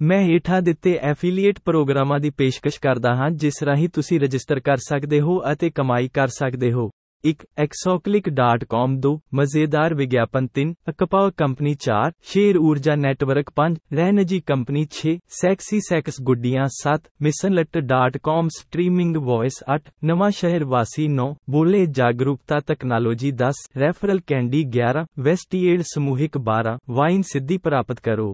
ਮੈਂ ਹੇਠਾਂ ਦਿੱਤੇ ਐਫੀਲੀਏਟ ਪ੍ਰੋਗਰਾਮਾਂ ਦੀ ਪੇਸ਼ਕਸ਼ ਕਰਦਾ ਹਾਂ ਜਿਸ ਰਾਹੀਂ ਤੁਸੀਂ ਰਜਿਸਟਰ ਕਰ ਸਕਦੇ ਹੋ ਅਤੇ ਕਮਾਈ ਕਰ ਸਕਦੇ ਹੋ 1 exoclick.com 2 ਮਜ਼ੇਦਾਰ ਵਿਗਿਆਪਨ 3 ਅਕਪਾਵ ਕੰਪਨੀ 4 ਸ਼ੇਰ ਊਰਜਾ ਨੈਟਵਰਕ 5 ਰਹਿਨਜੀ ਕੰਪਨੀ 6 ਸੈਕਸੀ ਸੈਕਸ ਗੁੱਡੀਆਂ 7 missionlet.com ਸਟ੍ਰੀਮਿੰਗ ਵੌਇਸ 8 ਨਵਾਂ ਸ਼ਹਿਰ ਵਾਸੀ 9 ਬੋਲੇ ਜਾਗਰੂਕਤਾ ਤਕਨਾਲੋਜੀ 10 ਰੈਫਰਲ ਕੈਂਡੀ 11 ਵੈਸਟੀਏਡ ਸਮੂਹਿਕ 12 ਵਾਈਨ ਸਿੱਧੀ ਪ੍ਰਾਪਤ ਕਰੋ